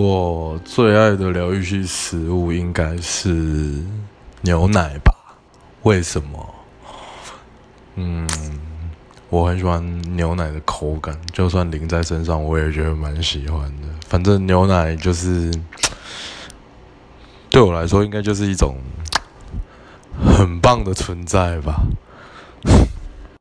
我最爱的疗愈系食物应该是牛奶吧为什么？嗯我很喜欢牛奶的口感就算淋在身上我也觉得蛮喜欢的。反正牛奶就是对我来说应该就是一种很棒的存在吧。